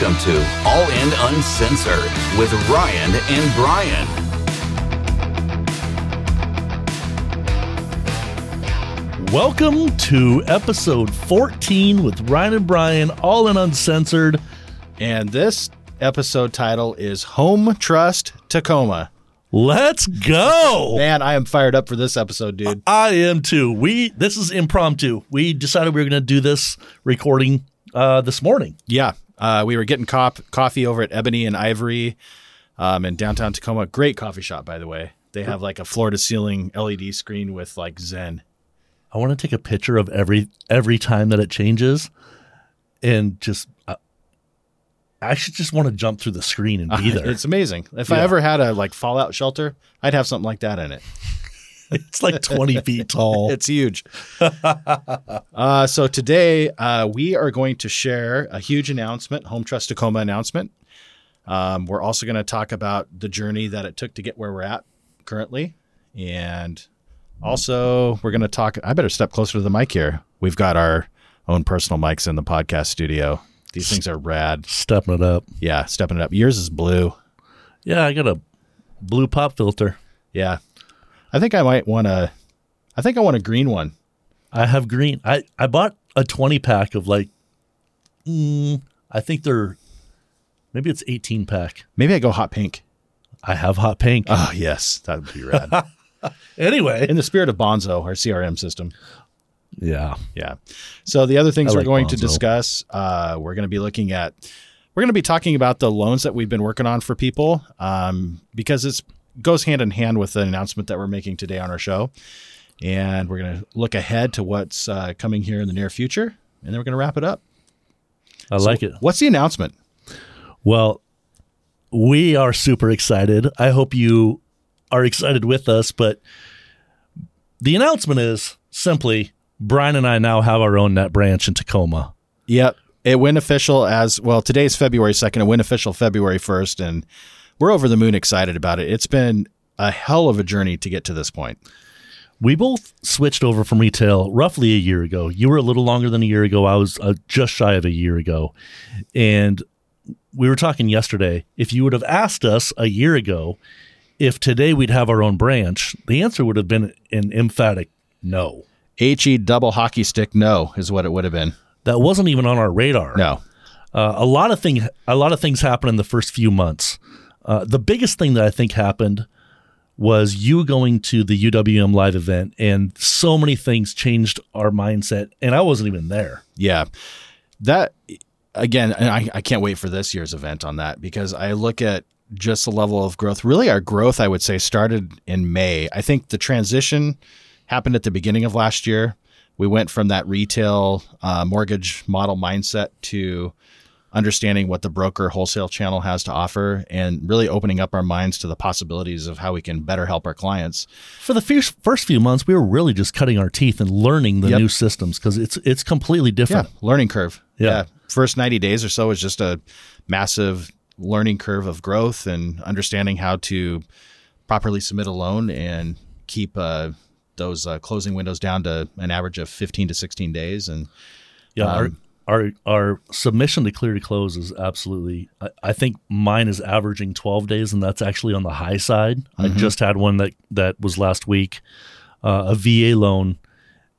Welcome to All In Uncensored with Ryan and Bryon. Welcome to episode 14 with Ryan and Bryon, all in uncensored. And this episode title is Home Trust Tacoma. Let's go. Man, I am fired up for this episode, dude. I am too. We this is impromptu. We decided we were going to do this recording uh, this morning. Yeah, uh, we were getting cop- coffee over at Ebony and Ivory um, in downtown Tacoma. Great coffee shop, by the way. They have like a floor to ceiling LED screen with like Zen. I want to take a picture of every every time that it changes, and just uh, I should just want to jump through the screen and be there. It's amazing. If I ever had a like fallout shelter, I'd have something like that in it. it's like twenty feet tall. It's huge. uh, so today uh, we are going to share a huge announcement, Home Trust Tacoma announcement. Um, we're also going to talk about the journey that it took to get where we're at currently, and also we're going to talk. I better step closer to the mic here. We've got our own personal mics in the podcast studio. These things are rad. Stepping it up. Yeah, stepping it up. Yours is blue. Yeah, I got a blue pop filter. Yeah, I think I might want to. I think I want a green one. I have green. I, I bought a 20 pack of like, mm, I think they're, maybe it's 18 pack. Maybe I go hot pink. I have hot pink. Oh yes, that would be rad. anyway. in the spirit of Bonzo, our CRM system. Yeah. Yeah. So the other things I we're like going to discuss, uh, we're going to be looking at, we're going to be talking about the loans that we've been working on for people, um, because it's goes hand in hand with the announcement that we're making today on our show, and we're going to look ahead to what's uh, coming here in the near future, and then we're going to wrap it up. I like it. What's the announcement? Well, we are super excited. I hope you are excited with us, but the announcement is simply Bryon and I now have our own net branch in Tacoma. Yep. It went official as well. Today's February 2nd. It went official February 1st, and we're over the moon excited about it. It's been a hell of a journey to get to this point. We both switched over from retail roughly a year ago. You were a little longer than a year ago. I was uh, just shy of a year ago. And we were talking yesterday. If you would have asked us a year ago if today we'd have our own branch, the answer would have been an emphatic no. HE double hockey stick no is what it would have been. That wasn't even on our radar. No. Uh, a lot of thing, a lot of things happened in the first few months. Uh, the biggest thing that I think happened was you going to the UWM live event, and so many things changed our mindset. And I wasn't even there. Yeah. That again, I, I can't wait for this year's event on that because I look at just the level of growth. Really, our growth, I would say, started in May. I think the transition happened at the beginning of last year. We went from that retail uh, mortgage model mindset to understanding what the broker wholesale channel has to offer and really opening up our minds to the possibilities of how we can better help our clients. For the first first few months, we were really just cutting our teeth and learning the Yep. new systems because it's it's completely Yeah, different. learning curve. Yeah. First 90 days or so is just a massive learning curve of growth and understanding how to properly submit a loan and keep uh, those uh, closing windows down to an average of 15 to 16 days. And Yeah, Um, our, our submission to clear to close is absolutely. I, I think mine is averaging twelve days, and that's actually on the high side. I just had one that that was last week, uh, a VA loan,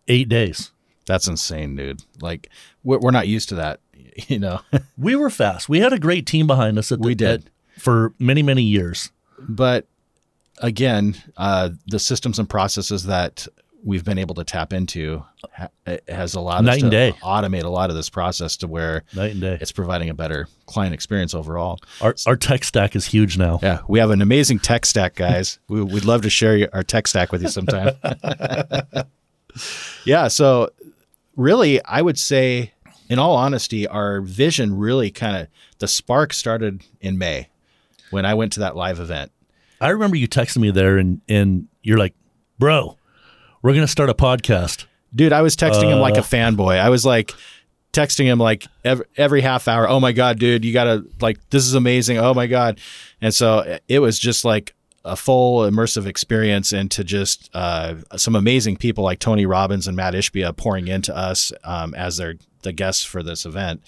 eight days. that's insane, dude. Like, we're we're not used to that, you know? We were fast. We had a great team behind us. At the, We did. at- for many many years. but again, uh, the systems and processes that we've been able to tap into ha- it has allowed Night us to and day. automate a lot of this process to where Night and day. it's providing a better client experience overall. Our our tech stack is huge now. Yeah, we have an amazing tech stack, guys. we, we'd love to share our tech stack with you sometime. yeah, so really, I would say, in all honesty, our vision really kind of the spark started in May when I went to that live event. I remember you texting me there, and and you're like, "Bro, we're gonna start a podcast." Dude, I was texting him like a Uh. fanboy. I was like texting him like every, every half hour. Oh my god, dude, you gotta like this is amazing. Oh my god, and so it was just like a full immersive experience into just uh, some amazing people like Tony Robbins and Matt Ishbia pouring into us um, as their the guests for this event.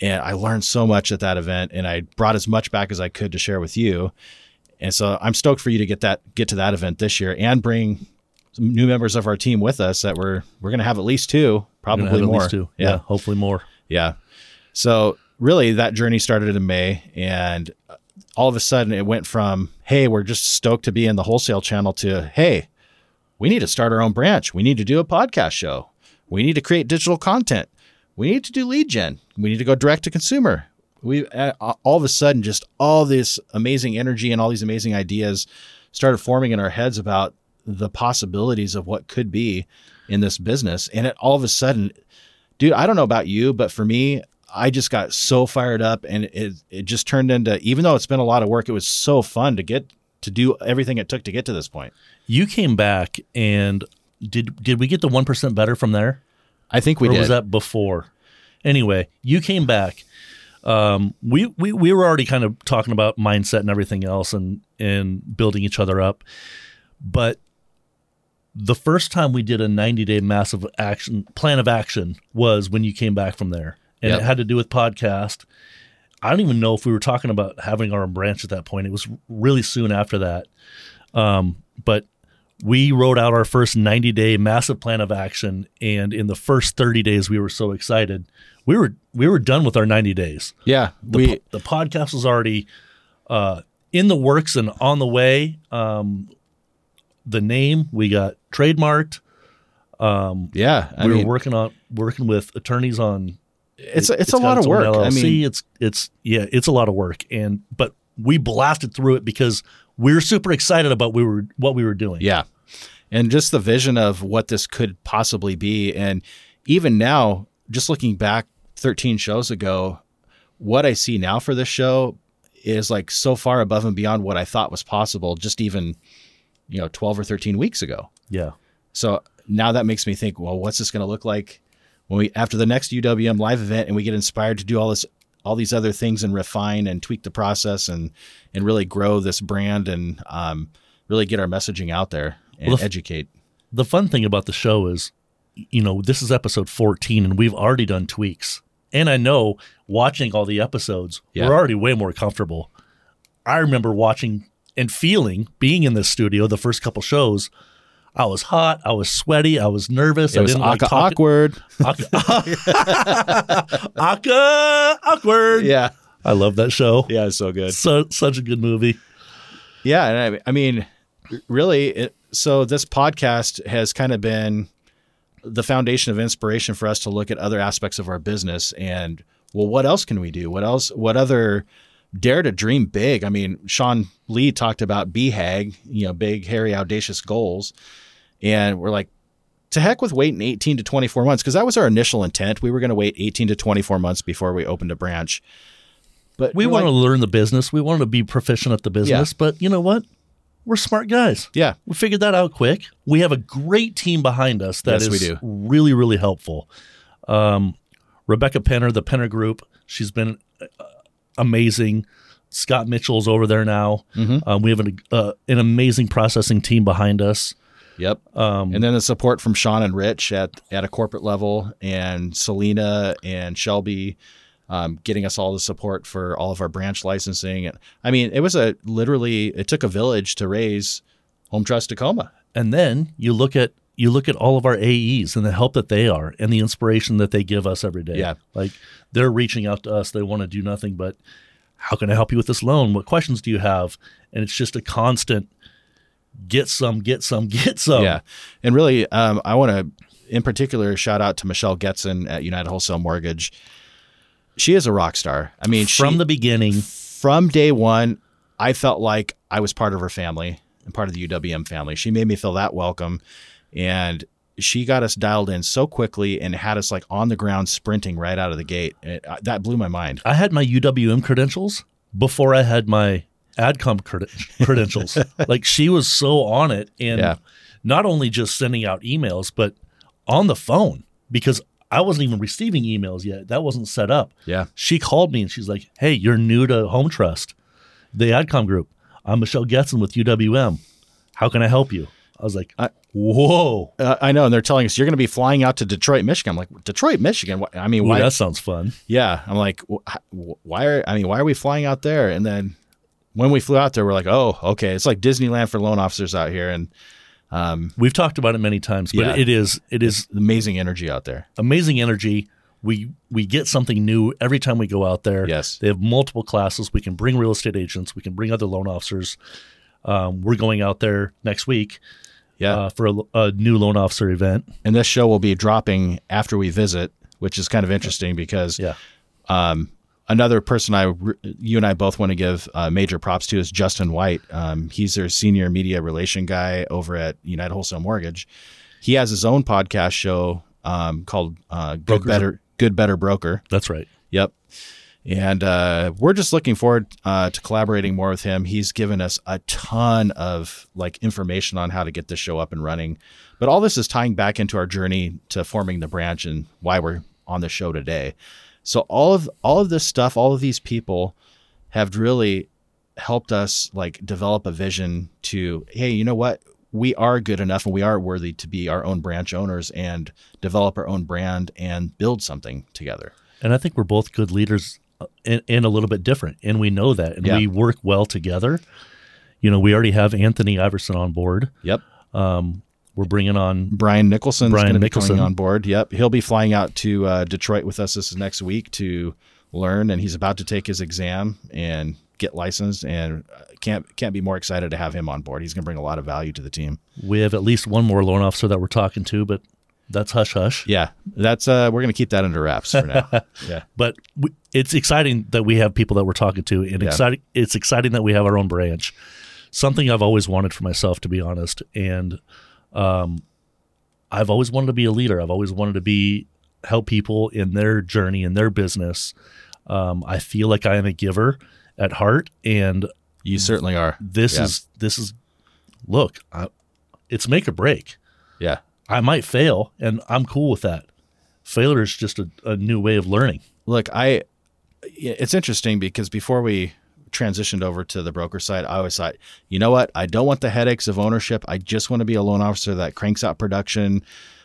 and I learned so much at that event, and I brought as much back as I could to share with you. And so I'm stoked for you to get that get to that event this year and bring new members of our team with us that we're we're going to have at least two, probably more. least two. Yeah. yeah, hopefully more. Yeah. So really, that journey started in May, and all of a sudden, it went from "Hey, we're just stoked to be in the wholesale channel" to "Hey, we need to start our own branch. We need to do a podcast show. We need to create digital content. We need to do lead gen. We need to go direct to consumer." We uh, all of a sudden just all this amazing energy and all these amazing ideas started forming in our heads about the possibilities of what could be in this business, and it all of a sudden dude, I don't know about you, but for me, I just got so fired up and it, it just turned into, even though it's been a lot of work, it was so fun to get to do everything it took to get to this point. You came back and did did we get the one percent better from there? I think we or did. was that before? Anyway, you came back. Um, we, we we were already kind of talking about mindset and everything else and and building each other up. But the first time we did a 90 day massive action plan of action was when you came back from there. And Yep. it had to do with podcast. I don't even know if we were talking about having our own branch at that point. It was really soon after that. Um, but we wrote out our first 90 day massive plan of action and in the first 30 days we were so excited we were we were done with our 90 days yeah. the, We, po- the podcast was already uh, in the works and on the way um, the name we got trademarked Um, yeah. I we mean, were working on working with attorneys on it's, it's, a lot of its work. I mean, it's it's yeah, it's a lot of work, and but we blasted through it because we were super excited about we were what we were doing. yeah. And just the vision of what this could possibly be. And even now, just looking back 13 shows ago, what I see now for this show is like so far above and beyond what I thought was possible just even, you know, 12 or 13 weeks ago. yeah. So now that makes me think, well, what's this going to look like when we after the next UWM live event and we get inspired to do all this all these other things and refine and tweak the process and and really grow this brand and um, really get our messaging out there and Well, the f- educate. The fun thing about the show is, you know, this is episode 14 and we've already done tweaks. And I know watching all the episodes, Yeah. we're already way more comfortable. I remember watching and feeling being in this studio the first couple shows. I was hot, I was sweaty, I was nervous. It I was didn't like awk- talking- awkward. Aka awkward. yeah, I love that show. yeah, it's so good. So such a good movie. Yeah, and I, I mean, really, it, so this podcast has kind of been the foundation of inspiration for us to look at other aspects of our business and well, what else can we do? What else? What other? Dare to dream big. I mean, Sean Lee talked about BHAG, you know, big, hairy, audacious goals, and we're like, to heck with waiting 18 to 24 months because that was our initial intent. We were going to wait 18 to 24 months before we opened a branch. But We want to like, learn the business. We want to be proficient at the business. But you know what? We're smart guys. yeah, We figured that out quick. We have a great team behind us that is Yes, we do. really, really helpful. Um, Rebecca Penner, the Penner Group, she's been uh, amazing. Scott Mitchell's over there now. Mm-hmm. Um, we have an, uh, an amazing processing team behind us. Yep. Um, and then the support from Sean and Rich at at a corporate level, and Selena and Shelby, um, getting us all the support for all of our branch licensing. And I mean, it was a literally it took a village to raise Home Trust Tacoma. and then you look at you look at all of our AEs and the help that they are and the inspiration that they give us every day. Yeah. Like they're reaching out to us. They want to do nothing but how can I help you with this loan? What questions do you have? And it's just a constant get some, get some, get some. Yeah, and really, um, I want to in particular shout out to Michelle Getson at United Wholesale Mortgage. She is a rock star. I mean, From she, the beginning, from day one, I felt like I was part of her family and part of the UWM family. She made me feel that welcome. And she got us dialed in so quickly and had us like on the ground sprinting right out of the gate. It, uh, that blew my mind. I had my UWM credentials before I had my AdCom creden- credentials. like she was so on it and Yeah. not only just sending out emails, but on the phone because I wasn't even receiving emails yet. That wasn't set up. Yeah. She called me and she's like, Hey, you're new to Home Trust, the AdCom group. I'm Michelle Getson with UWM. How can I help you? I was like, I, Whoa. Uh, I know, and they're telling us you're going to be flying out to Detroit, Michigan. I'm like, Detroit, Michigan. Wh- I mean, Ooh, why? that sounds fun. yeah, I'm like, wh- why are? I mean, why are we flying out there? And then when we flew out there, we're like, oh, okay, it's like Disneyland for loan officers out here, and um, We've talked about it many times, but Yeah. it is it is amazing energy out there. amazing energy. We we get something new every time we go out there. Yes. They have multiple classes. We can bring real estate agents. We can bring other loan officers. Um, we're going out there next week Yeah, uh, for a, a new loan officer event. and this show will be dropping after we visit, which is kind of interesting because Yeah. another person I, you and I both want to give uh, major props to is Justin White. Um, he's their senior media relation guy over at United Wholesale Mortgage. He has his own podcast show um, called uh, Good Better Good Better Broker. That's right. Yep. And uh, we're just looking forward uh, to collaborating more with him. He's given us a ton of like information on how to get this show up and running. But all this is tying back into our journey to forming the branch and why we're on the show today. So all of all of this stuff, all of these people have really helped us like develop a vision to hey, you know what? We are good enough and we are worthy to be our own branch owners and develop our own brand and build something together. And I think we're both good leaders and, and a little bit different. And we know that. And Yeah. we work well together. You know, we already have Anthony Iverson on board. Yep. We're bringing on Brian Nicholson's Brian going to be Nicholson. on board. Yep, he'll be flying out to uh, Detroit with us this next week to learn, and he's about to take his exam and get licensed. And uh, can't can't be more excited to have him on board. He's going to bring a lot of value to the team. we have at least one more loan officer that we're talking to, but that's hush hush. Yeah, that's uh, we're going to keep that under wraps for now. yeah, But we, it's exciting that we have people that we're talking to, and Yeah. exciting. It's exciting that we have our own branch. Something I've always wanted for myself, to be honest, and um, I've always wanted to be a leader. I've always wanted to be help people in their journey in their business. Um, I feel like I am a giver at heart, and you certainly are. this Yeah. is this is look, I, it's make or break. Yeah, I might fail, and I'm cool with that. Failure is just a, a new way of learning. look, I it's interesting because before we transitioned over to the broker side, I always thought, you know what? I don't want the headaches of ownership. I just want to be a loan officer that cranks out production,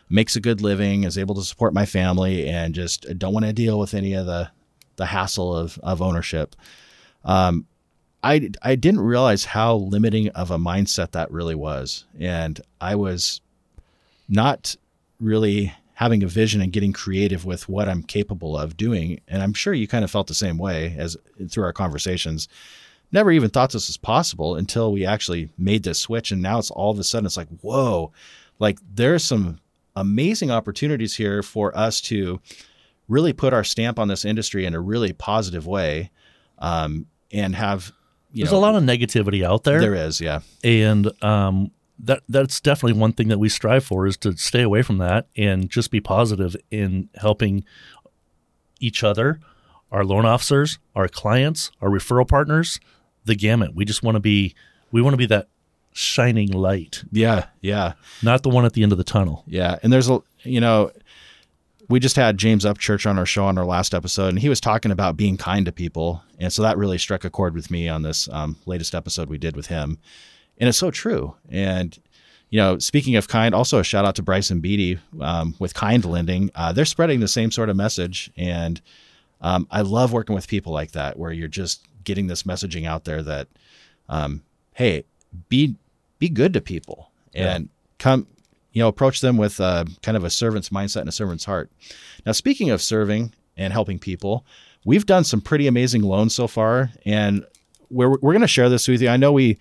makes a good living, is able to support my family, and just don't want to deal with any of the the hassle of of ownership. Um, I I didn't realize how limiting of a mindset that really was, and I was not really having a vision and getting creative with what I'm capable of doing. And I'm sure you kind of felt the same way as through our conversations. Never even thought this was possible until we actually made this switch. And now it's all of a sudden it's like, whoa, like there's some amazing opportunities here for us to really put our stamp on this industry in a really positive way. Um, and have, you There's know, a lot of negativity out there, there is, yeah. and um, that that's definitely one thing that we strive for is to stay away from that and just be positive in helping each other, our loan officers, our clients, our referral partners, the gamut. We just want to be we want to be that shining light, Yeah. Yeah. not the one at the end of the tunnel. Yeah, and there's a you know, we just had James Upchurch on our show on our last episode, and he was talking about being kind to people, and so that really struck a chord with me on this um, latest episode we did with him, and it's so true. And you know, speaking of kind, also a shout out to Bryson Beatty um, with Kind Lending. Uh, they're spreading the same sort of message, and um, I love working with people like that, where you're just getting this messaging out there that, um, hey, be be good to people and come, you know, approach them with uh, kind of a servant's mindset and a servant's heart. Now, speaking of serving and helping people, we've done some pretty amazing loans so far, and we're we're going to share this with you. I know we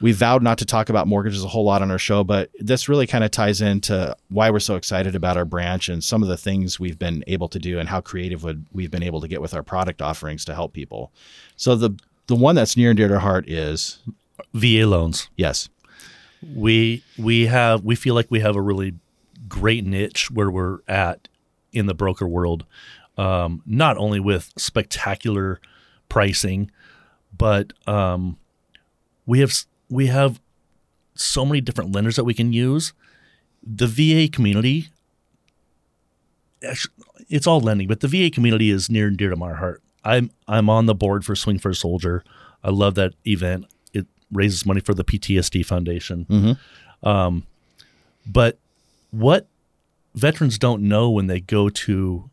we vowed not to talk about mortgages a whole lot on our show, but this really kind of ties into why we're so excited about our branch and some of the things we've been able to do and how creative would, we've been able to get with our product offerings to help people. So the the one that's near and dear to our heart is VA loans. yes, we we have we feel like we have a really great niche where we're at in the broker world um, not only with spectacular pricing but um, we have we have so many different lenders that we can use the VA community, it's all lending but the VA community is near and dear to my heart I'm I'm on the board for Swing for a Soldier I love that event it raises money for the PTSD Foundation Mhm. um, But what veterans don't know when they go to,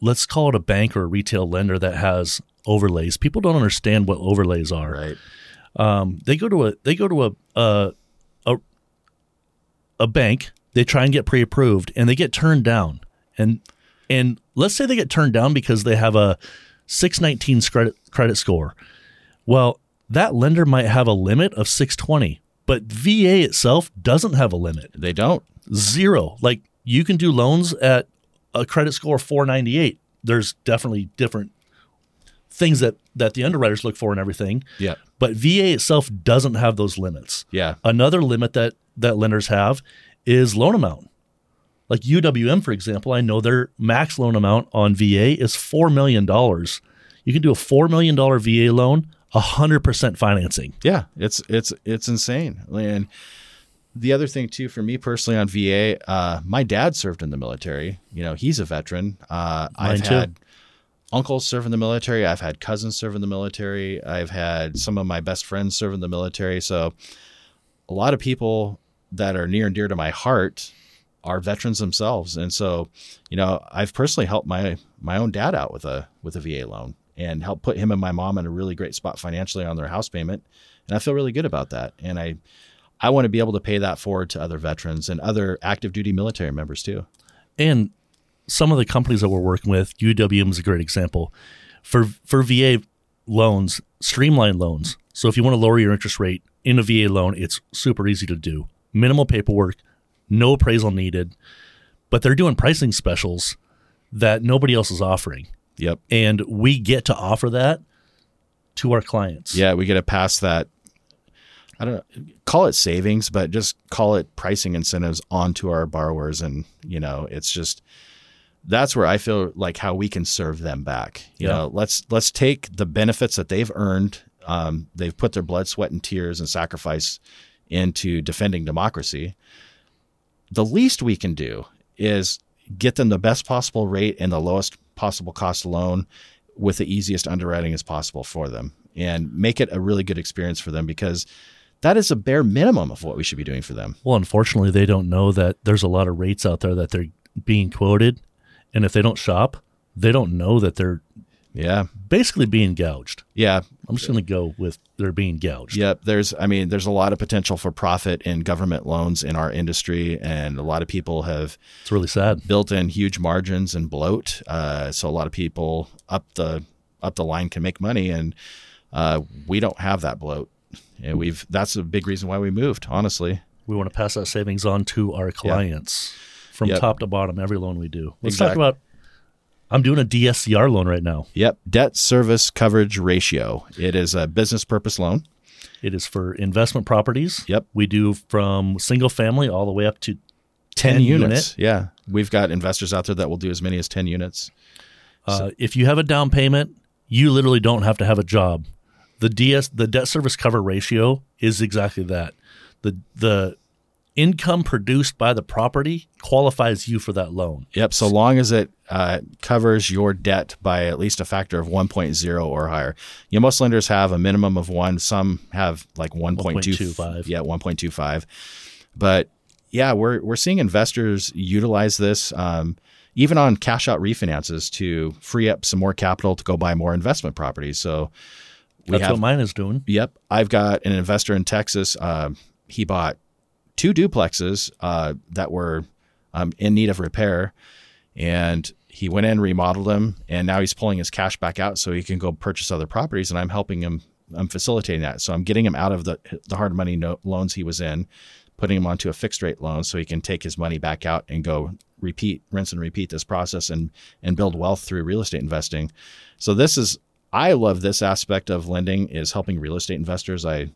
let's call it a bank or a retail lender that has overlays. People don't understand what overlays are. Right. Um, they go to a they go to a a a, a bank. They try and get pre-approved, and they get turned down. And and let's say they get turned down because they have a 619 credit credit score. Well, that lender might have a limit of 620, but VA itself doesn't have a limit. They don't. Zero. Like you can do loans at a credit score of 498. There's definitely different things that that the underwriters look for and everything. Yeah. But VA itself doesn't have those limits. Yeah. Another limit that that lenders have is loan amount. Like UWM, for example, I know their max loan amount on VA is $4 million. You can do a $4 million VA loan, 100% financing. Yeah, it's it's it's insane. And the other thing too, for me personally on VA, uh, my dad served in the military. You know, he's a veteran. Uh, I've too. had uncles serve in the military. I've had cousins serve in the military. I've had some of my best friends serve in the military. So a lot of people that are near and dear to my heart are veterans themselves. And so, you know, I've personally helped my my own dad out with a with a VA loan and helped put him and my mom in a really great spot financially on their house payment. And I feel really good about that. And I I want to be able to pay that forward to other veterans and other active duty military members too. And some of the companies that we're working with, UWM is a great example. For for VA loans, streamline loans. So if you want to lower your interest rate in a VA loan, it's super easy to do. Minimal paperwork, no appraisal needed, but they're doing pricing specials that nobody else is offering. Yep. And we get to offer that to our clients. Yeah, we get to pass that. I don't know, call it savings, but just call it pricing incentives onto our borrowers, and you know, it's just that's where I feel like how we can serve them back. You Yeah. know, let's let's take the benefits that they've earned. Um, they've put their blood, sweat, and tears and sacrifice into defending democracy. The least we can do is get them the best possible rate and the lowest possible cost loan with the easiest underwriting as possible for them and make it a really good experience for them because that is a bare minimum of what we should be doing for them. Well, unfortunately, they don't know that there's a lot of rates out there that they're being quoted. And if they don't shop, they don't know that they're Yeah. basically being gouged. Yeah. I'm just going to go with they're being gouged. Yep. There's, I mean, there's a lot of potential for profit in government loans in our industry. And a lot of people have It's really sad. built in huge margins and bloat. Uh, so a lot of people up the, up the line can make money. And uh, we don't have that bloat. And we've, that's a big reason why we moved, honestly. We want to pass that savings on to our clients from Yep. top to bottom, every loan we do. Let's Exact- talk about. I'm doing a DSCR loan right now. Yep. Debt service coverage ratio. It is a business purpose loan. It is for investment properties. Yep. We do from single family all the way up to 10, 10 units. Yeah. We've got investors out there that will do as many as 10 units. Uh, if you have a down payment, you literally don't have to have a job. The DS, the debt service cover ratio, is exactly that. the The income produced by the property qualifies you for that loan. Yep. So long as it uh, covers your debt by at least a factor of 1.0 or higher. You know, most lenders have a minimum of one. Some have like 1.25. 1.25. Yeah, 1.25. But yeah, we're we're seeing investors utilize this um, even on cash out refinances to free up some more capital to go buy more investment properties. So we That's have what mine is doing. Yep. I've got an investor in Texas. Uh, he bought two duplexes uh, that were um, in need of repair. And he went in, remodeled them, and now he's pulling his cash back out so he can go purchase other properties. And I'm helping him. I'm facilitating that. So I'm getting him out of the the hard money no- loans he was in, putting him onto a fixed rate loan so he can take his money back out and go repeat, rinse and repeat this process and and build wealth through real estate investing. So this is I love this aspect of lending is helping real estate investors. I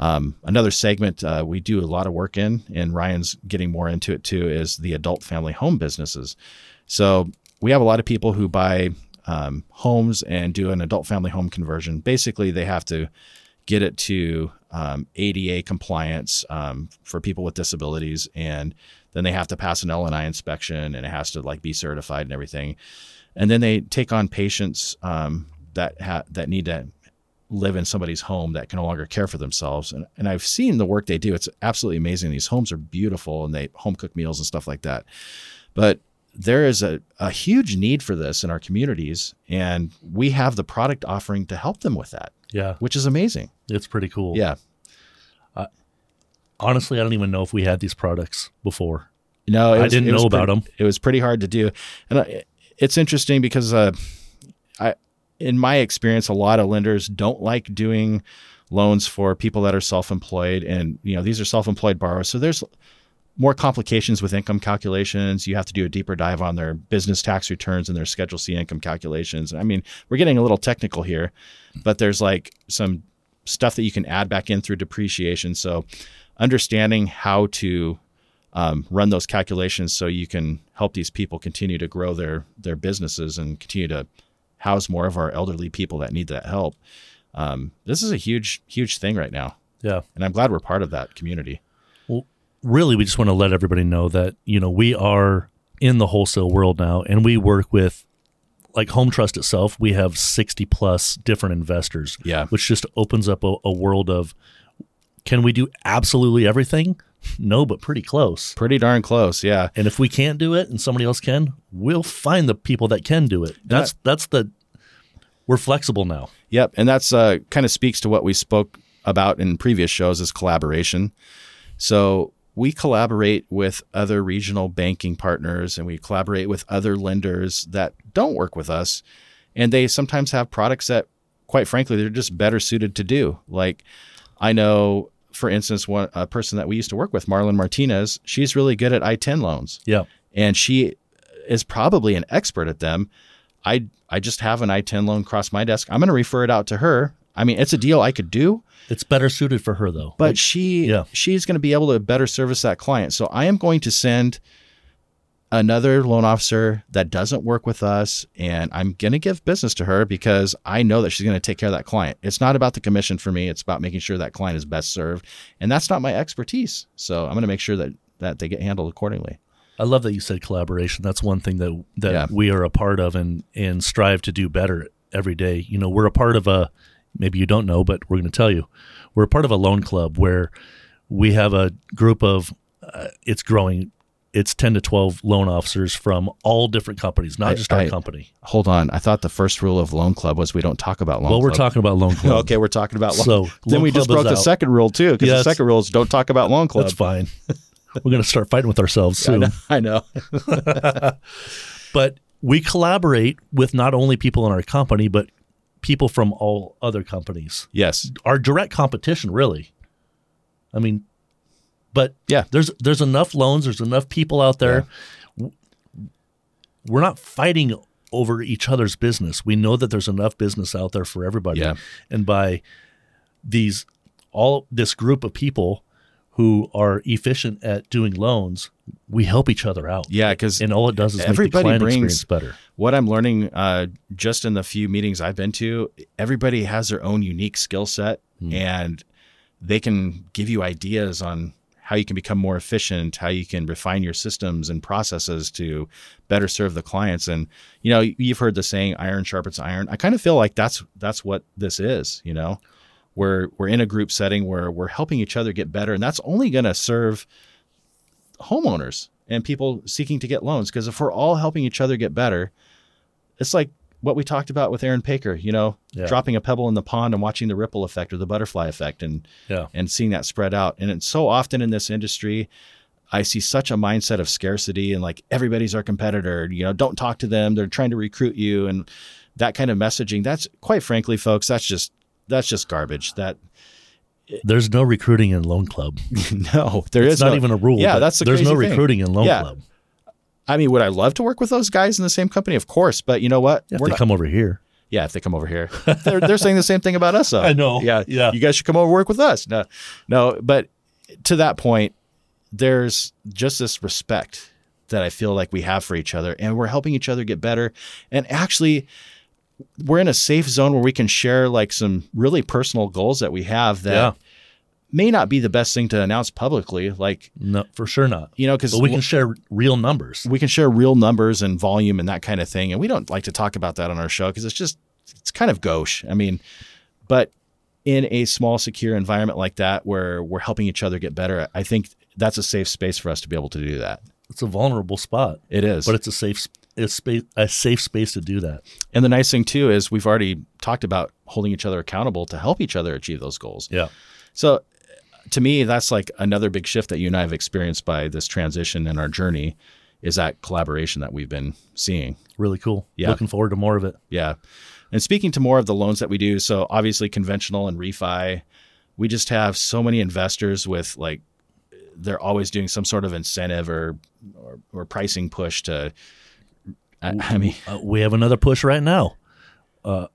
um, another segment uh, we do a lot of work in, and Ryan's getting more into it too, is the adult family home businesses. So we have a lot of people who buy um, homes and do an adult family home conversion. Basically, they have to get it to um, ADA compliance um, for people with disabilities, and then they have to pass an LNI inspection, and it has to like be certified and everything. And then they take on patients um, that ha- that need to live in somebody's home that can no longer care for themselves. And, and I've seen the work they do. It's absolutely amazing. These homes are beautiful and they home cook meals and stuff like that. But there is a, a huge need for this in our communities. And we have the product offering to help them with that, Yeah, which is amazing. it's pretty cool. Yeah. Honestly, I don't even know if we had these products before. No, it I didn't was know about them. It was pretty hard to do, and I, it's interesting because, uh, I, in my experience, a lot of lenders don't like doing loans for people that are self-employed, and you know these are self-employed borrowers, so there's more complications with income calculations. You have to do a deeper dive on their business tax returns and their Schedule C income calculations. I mean, we're getting a little technical here, but there's like some stuff that you can add back in through depreciation. So, understanding how to um, run those calculations so you can help these people continue to grow their their businesses and continue to house more of our elderly people that need that help. Um, this is a huge huge thing right now, Yeah. and I'm glad we're part of that community. Well, really we just want to let everybody know that you know we are in the wholesale world now and we work with like home trust itself we have 60 plus different investors Yeah. which just opens up a, a world of can we do absolutely everything no but pretty close Pretty darn close, yeah. and if we can't do it and somebody else can we'll find the people that can do it that's that's the we're flexible now Yep, and that's uh, kind of speaks to what we spoke about in previous shows is collaboration. So we collaborate with other regional banking partners, and we collaborate with other lenders that don't work with us, and they sometimes have products that, quite frankly, they're just better suited to do. Like I know, for instance, one a person that we used to work with, Marlon Martinez, she's really good at ITIN loans yeah and she is probably an expert at them. I I just have an ITIN loan cross my desk. I'm going to refer it out to her. I mean, it's a deal I could do, it's better suited for her though but she Yeah. she's going to be able to better service that client. So I am going to send another loan officer that doesn't work with us and I'm going to give business to her because I know that she's going to take care of that client. It's not about the commission for me, it's about making sure that client is best served, and that's not my expertise. So I'm going to make sure that that they get handled accordingly. I love that you said collaboration. That's one thing that that Yeah. we are a part of and and strive to do better every day. You know, we're a part of a maybe you don't know, but we're going to tell you. We're a part of a loan club where we have a group of uh, it's growing. It's 10 to 12 loan officers from all different companies, not I- just our I- company. Hold on. I thought the first rule of Loan Club was we don't talk about Loan Well, we're talking about loan club. okay, we're talking about loan. So, then we just broke the out. second rule too, because Yes. the second rule is don't talk about Loan Club. That's fine. we're going to start fighting with ourselves I soon. know. I know. but we collaborate with not only people in our company, but people from all other companies. yes. Our direct competition, really. I mean, but Yeah. there's there's enough loans, there's enough people out there. W- We're not fighting over each other's business. We know that there's enough business out there for everybody. Yeah. And by these all this group of people who are efficient at doing loans, we help each other out. Yeah, because And all it does is Everybody make the client brings- experience better. what I'm learning uh, just in the few meetings I've been to, everybody has their own unique skill set, Hmm. and they can give you ideas on how you can become more efficient, how you can refine your systems and processes to better serve the clients. And you know, you've heard the saying "iron sharpens iron." I kind of feel like that's that's what this is. You know, we're we're in a group setting where we're helping each other get better, and that's only going to serve homeowners and people seeking to get loans. Because if we're all helping each other get better, it's like what we talked about with Aaron Paker, you know, Yeah. dropping a pebble in the pond and watching the ripple effect or the butterfly effect and Yeah. and seeing that spread out. And it's so often in this industry, I see such a mindset of scarcity and like everybody's our competitor. You know, don't talk to them. They're trying to recruit you and that kind of messaging. That's quite frankly, folks, that's just that's just garbage. That There's no recruiting in Loan Club. no, there It's is not no- even a rule. Yeah, that's the there's no thing. recruiting in Loan Yeah. Club. I mean, would I love to work with those guys in the same company? Of course, but you know what? If We're they not- come over here. Yeah, if they come over here, they're they're saying the same thing about us. Though. I know. Yeah, Yeah. You guys should come over work with us. No, no. But to that point, there's just this respect that I feel like we have for each other, and we're helping each other get better. And actually, we're in a safe zone where we can share like some really personal goals that we have that Yeah. May not be the best thing to announce publicly. Like No, for sure not. you know, because we can share real numbers. we can share real numbers and volume and that kind of thing. And we don't like to talk about that on our show because it's just it's kind of gauche. I mean, but in a small, secure environment like that where we're helping each other get better, I think that's a safe space for us to be able to do that. It's a vulnerable spot, It is. but it's a safe it's space a safe space to do that. and the nice thing too is we've already talked about holding each other accountable to help each other achieve those goals. Yeah. So to me, that's like another big shift that you and I have experienced by this transition in our journey is that collaboration that we've been seeing. Really cool. Yeah. Looking forward to more of it. Yeah. And speaking to more of the loans that we do, so obviously conventional and refi, we just have so many investors with like they're always doing some sort of incentive or or, or pricing push to I, I mean Uh, we have another push right now. Uh,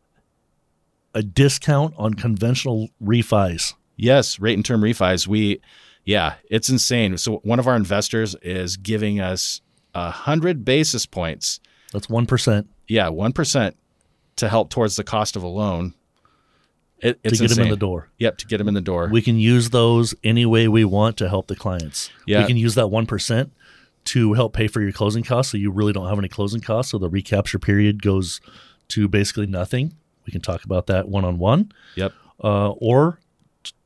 a discount on conventional refis. Yes, rate and term refis. We, yeah, it's insane. So one of our investors is giving us a hundred basis points. That's one percent Yeah, one percent to help towards the cost of a loan. It, to get them in the door. Yep, to get them in the door. We can use those any way we want to help the clients. Yeah. We can use that one percent to help pay for your closing costs, so you really don't have any closing costs. So the recapture period goes to basically nothing. We can talk about that one on one, yep. uh, or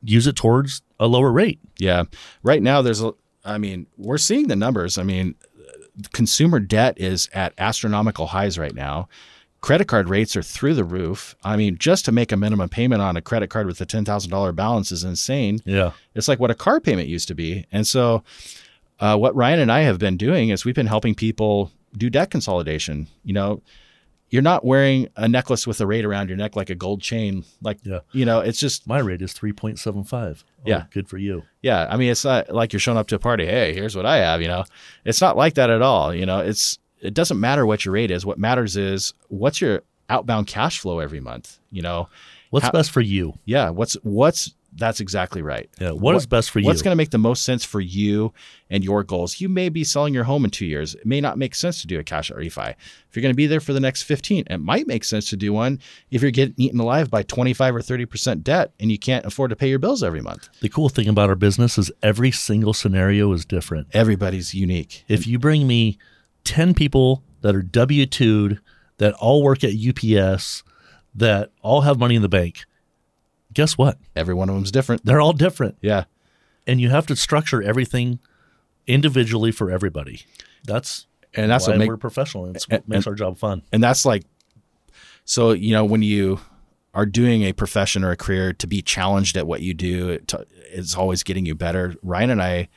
use it towards a lower rate. Yeah. Right now, there's a. I mean, we're seeing the numbers. I mean, consumer debt is at astronomical highs right now. Credit card rates are through the roof. I mean, just to make a minimum payment on a credit card with a ten thousand dollar balance is insane. Yeah, It's like what a car payment used to be. And so, uh, what Ryan and I have been doing is we've been helping people do debt consolidation. You know, you're not wearing a necklace with a rate around your neck like a gold chain. Like, Yeah. you know, it's just my rate is three point seven five. Oh, yeah. good for you. Yeah, I mean, it's not like you're showing up to a party. Hey, here's what I have. You know, it's not like that at all. You know, it's it doesn't matter what your rate is. What matters is what's your outbound cash flow every month. You know, What's How- best for you? yeah, what's what's that's exactly right. Yeah, what is best for you? What's going to make the most sense for you and your goals? You may be selling your home in two years. It may not make sense to do a cash out refi. If you're going to be there for the next 15, it might make sense to do one if you're getting eaten alive by 25 or 30% debt and you can't afford to pay your bills every month. the cool thing about our business is every single scenario is different. Everybody's unique. If you bring me 10 people that are W 2'd, that all work at UPS, that all have money in the bank, guess what? Every one of them's different. They're all different. Yeah. And you have to structure everything individually for everybody. That's, And that's why what make, we're professional. It's and- what makes and- our job fun. and that's like so you know when you are doing a profession or a career to be challenged at what you do it t- it's always getting you better ryan and i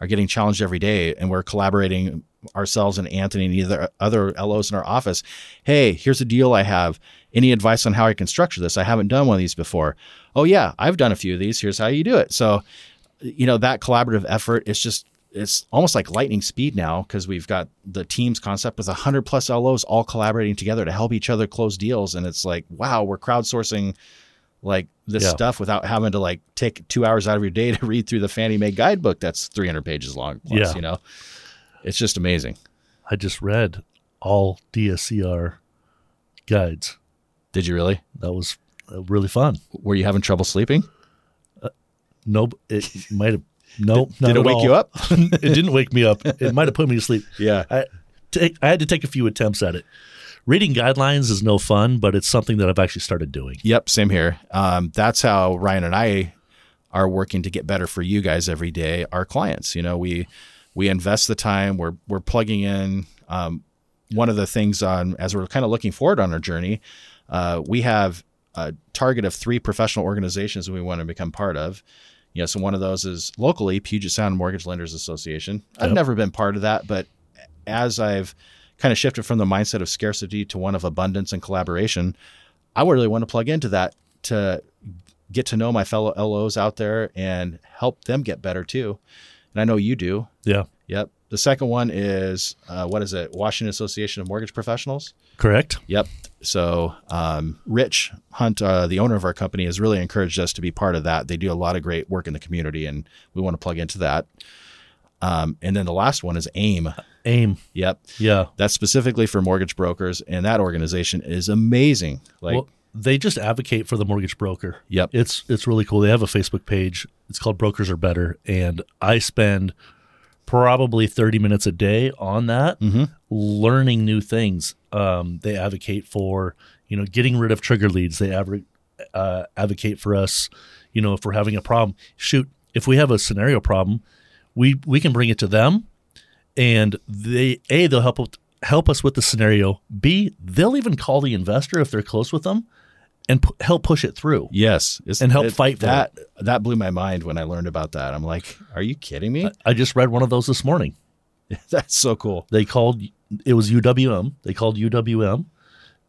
are getting challenged every day and we're collaborating ourselves and anthony and either other los in our office hey here's a deal i have. Any advice on how i can structure this? I haven't done one of these before. Oh yeah i've done a few of these. Here's how you do it. So you know that collaborative effort is just it's almost like lightning speed now because we've got the teams concept with 100 plus LOs all collaborating together to help each other close deals and it's like wow we're crowdsourcing like this Yeah. stuff without having to like take 2 hours out of your day to read through the Fannie Mae guidebook that's 300 pages long plus, Yeah. you know it's just amazing I just read all DSCR guides. did you really That was uh, really fun. were you having trouble sleeping Nope. It might have. Nope. did it wake you up it didn't wake me up. It might have put me to sleep. yeah I take, I had to take a few attempts at it. Reading guidelines is no fun, but it's something that I've actually started doing. Yep, same here. Um, that's how Ryan and I are working to get better for you guys every day, our clients. You know, we we invest the time. We're we're plugging in. Um, one of the things on as we're kind of looking forward on our journey, uh, we have a target of three professional organizations that we want to become part of. You know, so one of those is locally Puget Sound Mortgage Lenders Association. I've Yep. never been part of that, but as I've kind of shifted from the mindset of scarcity to one of abundance and collaboration, I really want to plug into that to get to know my fellow LOs out there and help them get better too. And I know you do. Yeah. Yep. The second one is uh, what is it? Washington Association of Mortgage Professionals. Correct. Yep. So um, Rich Hunt, uh, the owner of our company, has really encouraged us to be part of that. They do a lot of great work in the community, and we want to plug into that. Um, and then the last one is AIME. AIME. Yep. Yeah. That's specifically for mortgage brokers, and that organization is amazing. Like, well, they just advocate for the mortgage broker. yep. It's it's really cool. They have a Facebook page. It's called Brokers Are Better, and I spend probably thirty minutes a day on that, Mm-hmm. learning new things. Um, they advocate for you know getting rid of trigger leads. They uh, advocate for us. You know, if we're having a problem, shoot, if we have a scenario problem, we we can bring it to them, and they a they'll help help us with the scenario. B they'll even call the investor if they're close with them, and p- help push it through. Yes, It's- And help fight for that. That blew my mind when I learned about that. I'm like, are you kidding me? I just read one of those this morning. That's so cool. They called it was UWM. They called UWM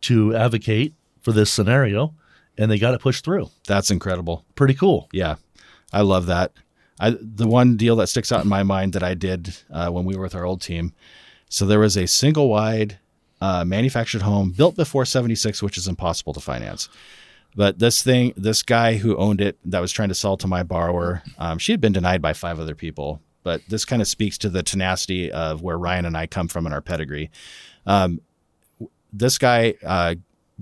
to advocate for this scenario, and they got it pushed through. That's incredible. Pretty cool. Yeah, I love that. I, the one deal that sticks out in my mind that I did uh, when we were with our old team. So there was a single wide uh, manufactured home built before 76, which is impossible to finance. But this thing, this guy who owned it that was trying to sell to my borrower, um, she had been denied by five other people. But this kind of speaks to the tenacity of where Ryan and I come from in our pedigree. Um, this guy uh,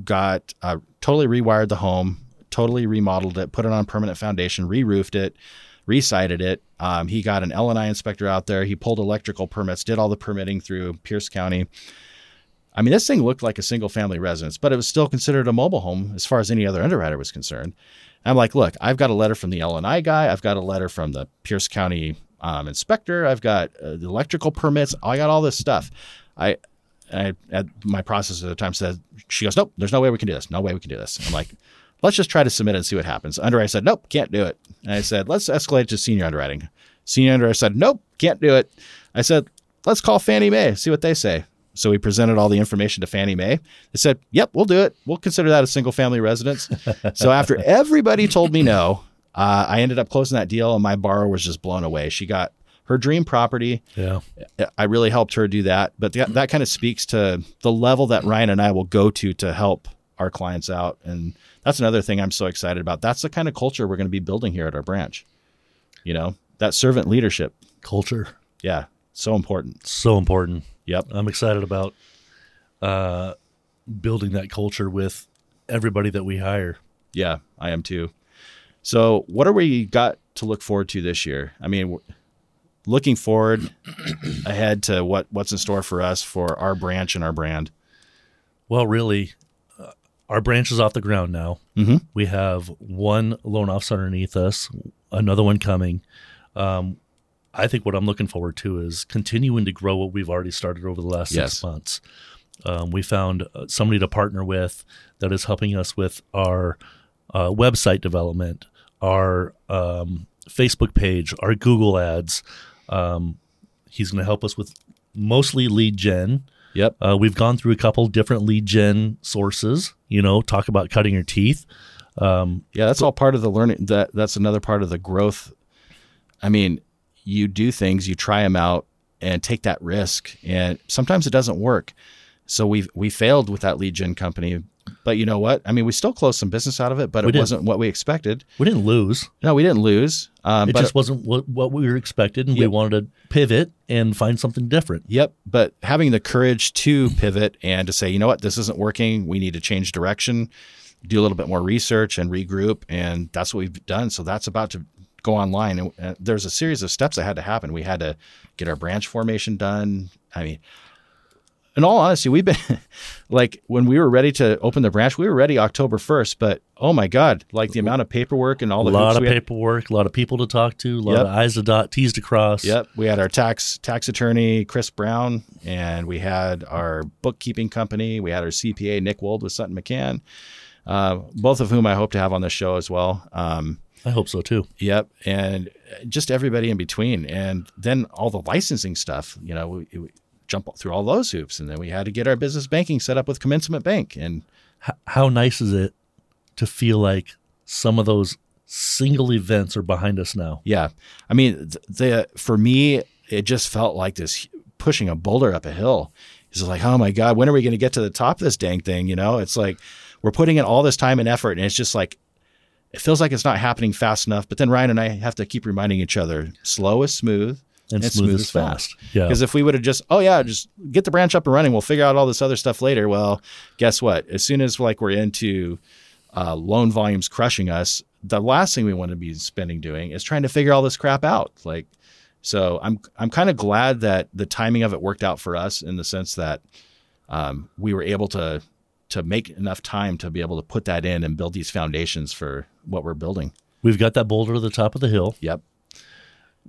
got uh, totally rewired the home, totally remodeled it, put it on permanent foundation, re-roofed it, re-sided it. Um, he got an L and I inspector out there. He pulled electrical permits, did all the permitting through Pierce County. I mean, this thing looked like a single family residence, but it was still considered a mobile home as far as any other underwriter was concerned. I'm like, look, I've got a letter from the L and I guy. I've got a letter from the Pierce County um, inspector. I've got uh, the electrical permits. I got all this stuff. I, I at my process at the time said, she goes, nope, there's no way we can do this. No way we can do this. I'm like, let's just try to submit it and see what happens. Underwriter said, nope, can't do it. And I said, let's escalate to senior underwriting. Senior underwriter said, nope, can't do it. I said, let's call Fannie Mae, see what they say. So we presented all the information to Fannie Mae. They said, yep, we'll do it. We'll consider that a single family residence. so after everybody told me no, uh, I ended up closing that deal and my borrower was just blown away. She got her dream property. Yeah. I really helped her do that. But that, that kind of speaks to the level that Ryan and I will go to to help our clients out. And that's another thing I'm so excited about. That's the kind of culture we're going to be building here at our branch. You know, that servant leadership. Culture. Yeah. So important. So important. Yep. I'm excited about uh, building that culture with everybody that we hire. Yeah, I am too. So, what are we got to look forward to this year? I mean, looking forward ahead to what what's in store for us for our branch and our brand. Well, really, uh, our branch is off the ground now. Mm-hmm. We have one loan officer underneath us, another one coming. Um, I think what I'm looking forward to is continuing to grow what we've already started over the last Yes. six months. Um, we found uh, somebody to partner with that is helping us with our uh, website development, our um, Facebook page, our Google ads. Um, he's going to help us with mostly lead gen. Yep. Uh, we've gone through a couple different lead gen sources. You know, talk about cutting your teeth. Um, Yeah, that's all part of the learning. That that's another part of the growth. I mean, you do things, you try them out, and take that risk, and sometimes it doesn't work. So we we failed with that lead gen company, but you know what? I mean, we still closed some business out of it, but We it wasn't what we expected. we didn't lose. No, we didn't lose. Um, It just wasn't what, what we were expected, and we wanted to pivot and find something different. Yep. But having the courage to pivot and to say, you know what, this isn't working. We need to change direction, do a little bit more research and regroup. And that's what we've done. So that's about to go online. And uh, there's a series of steps that had to happen. We had to get our branch formation done. I mean, in all honesty, we've been like when we were ready to open the branch, we were ready October 1st. But oh my God, like the amount of paperwork and all A the lot of we had- paperwork, a lot of people to talk to, a lot Yep. of I's to dot, T's to cross. Yep, we had our tax tax attorney Chris Brown, and we had our bookkeeping company. We had our CPA Nick Wold with Sutton McCann, uh, both of whom I hope to have on the show as well. Um, I hope so too. yep, and just everybody in between, and then all the licensing stuff. You know, we, we jump through all those hoops, and then we had to get our business banking set up with Commencement Bank, and H- how nice is it to feel like some of those single events are behind us now? Yeah, I mean, th- the for me, it just felt like this pushing a boulder up a hill. It's like, oh my god, when are we going to get to the top of this dang thing? You know, it's like we're putting in all this time and effort, and it's just like it feels like it's not happening fast enough. But then Ryan and I have to keep reminding each other, slow is smooth. And, And smooth, smooth is fast. fast. Yeah. Because if we would have just, oh yeah, just get the branch up and running, we'll figure out all this other stuff later. Well, guess what? As soon as like we're into uh, loan volumes crushing us, the last thing we want to be spending doing is trying to figure all this crap out. Like, so I'm I'm kind of glad that the timing of it worked out for us in the sense that um, we were able to to make enough time to be able to put that in and build these foundations for what we're building. We've got that boulder at the top of the hill. Yep.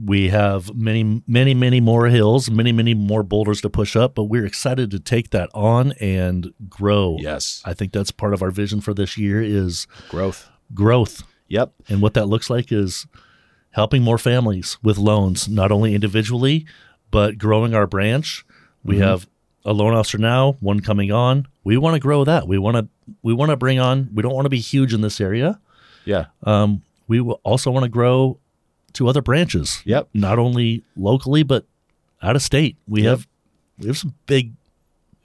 We have many, many, many more hills, many, many more boulders to push up, but we're excited to take that on and grow. Yes. I think that's part of our vision for this year is Growth. growth. Yep. And what that looks like is helping more families with loans, not only individually, but growing our branch. We mm-hmm. have a loan officer now, one coming on. We want to grow that. We want to we want to bring on. We don't want to be huge in this area. Yeah. Um, we will also want to grow to other branches. Yep. Not only locally, but out of state. We Yep. have we have some big.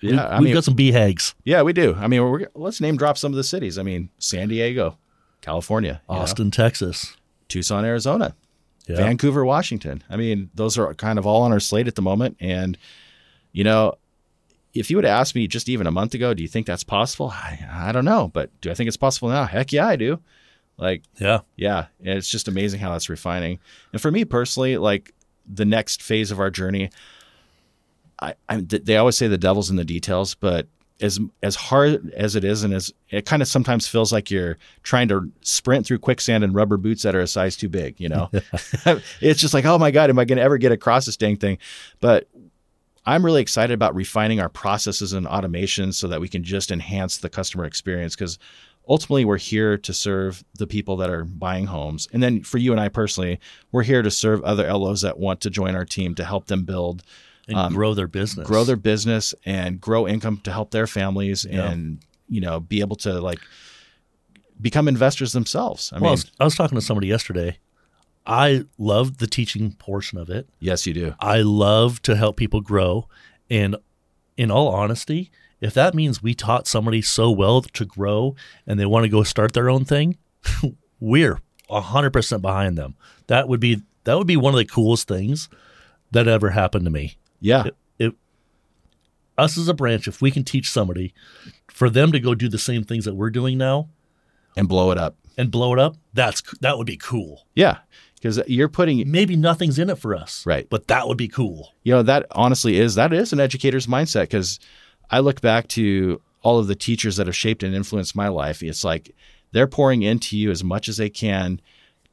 Yeah. we, I we've mean, got some BHAGs. yeah, we do. I mean, we're, let's name drop some of the cities. I mean, San Diego, California, you know, Austin, Texas. Tucson, Arizona, Yeah. Vancouver, Washington. I mean, those are kind of all on our slate at the moment. And, you know, if you would have asked me just even a month ago, do you think that's possible? I, I don't know. But do I think it's possible now? Heck yeah, I do. Like, yeah. yeah. And it's just amazing how that's refining. And for me personally, like the next phase of our journey, I, I they always say the devil's in the details, but as as hard as it is, and as it kind of sometimes feels like you're trying to sprint through quicksand in rubber boots that are a size too big, you know, it's just like, oh my god, am I going to ever get across this dang thing? But I'm really excited about refining our processes and automation so that we can just enhance the customer experience because ultimately we're here to serve the people that are buying homes. And then for you and I personally, we're here to serve other LOs that want to join our team to help them build, And Um, grow their business. grow their business and grow income to help their families Yeah. and, you know, be able to like become investors themselves. I well, I mean, was, I was talking to somebody yesterday. I love the teaching portion of it. yes, you do. I love to help people grow. And in all honesty, if that means we taught somebody so well to grow and they want to go start their own thing, we're 100% behind them. That would be that would be one of the coolest things that ever happened to me. Yeah. It, us as a branch, if we can teach somebody for them to go do the same things that we're doing now And blow it up. and blow it up, that's that would be cool. Yeah. Because you're putting Maybe nothing's in it for us, Right. But that would be cool. you know that honestly is that is an educator's mindset because i look back to all of the teachers that have shaped and influenced my life it's like they're pouring into you as much as they can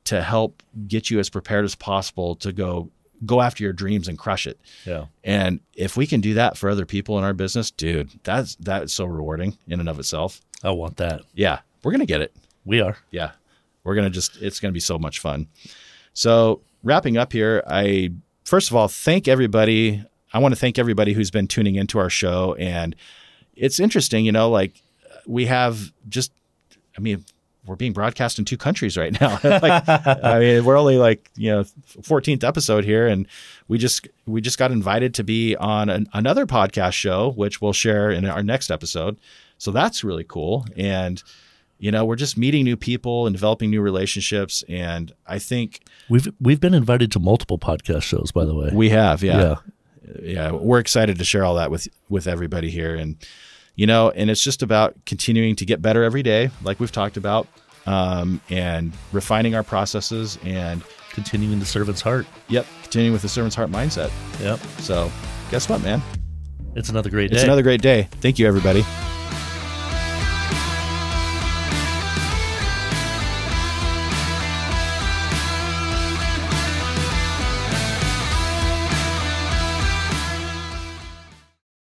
to help get you as prepared as possible to go go after your dreams and crush it Yeah. and if we can do that for other people in our business dude that's that's so rewarding in and of itself I want that. yeah we're gonna get it We are. yeah we're gonna just it's gonna be so much fun so wrapping up here i first of all thank everybody. I want to thank everybody who's been tuning into our show and it's interesting you know like we have just i mean we're being broadcast in two countries right now. Like i mean we're only like you know 14th episode here and we just we just got invited to be on an, another podcast show which we'll share in our next episode. So that's really cool and you know we're just meeting new people and developing new relationships. And i think We've we've been invited to multiple podcast shows, by the way. we have yeah. Yeah. We're excited to share all that with with everybody here. And you know and it's just about continuing to get better every day like we've talked about um, and refining our processes and Continuing the servant's heart. yep. Continuing with the servant's heart mindset. Yep. so guess what man? It's another great day. it's another great day. Thank you everybody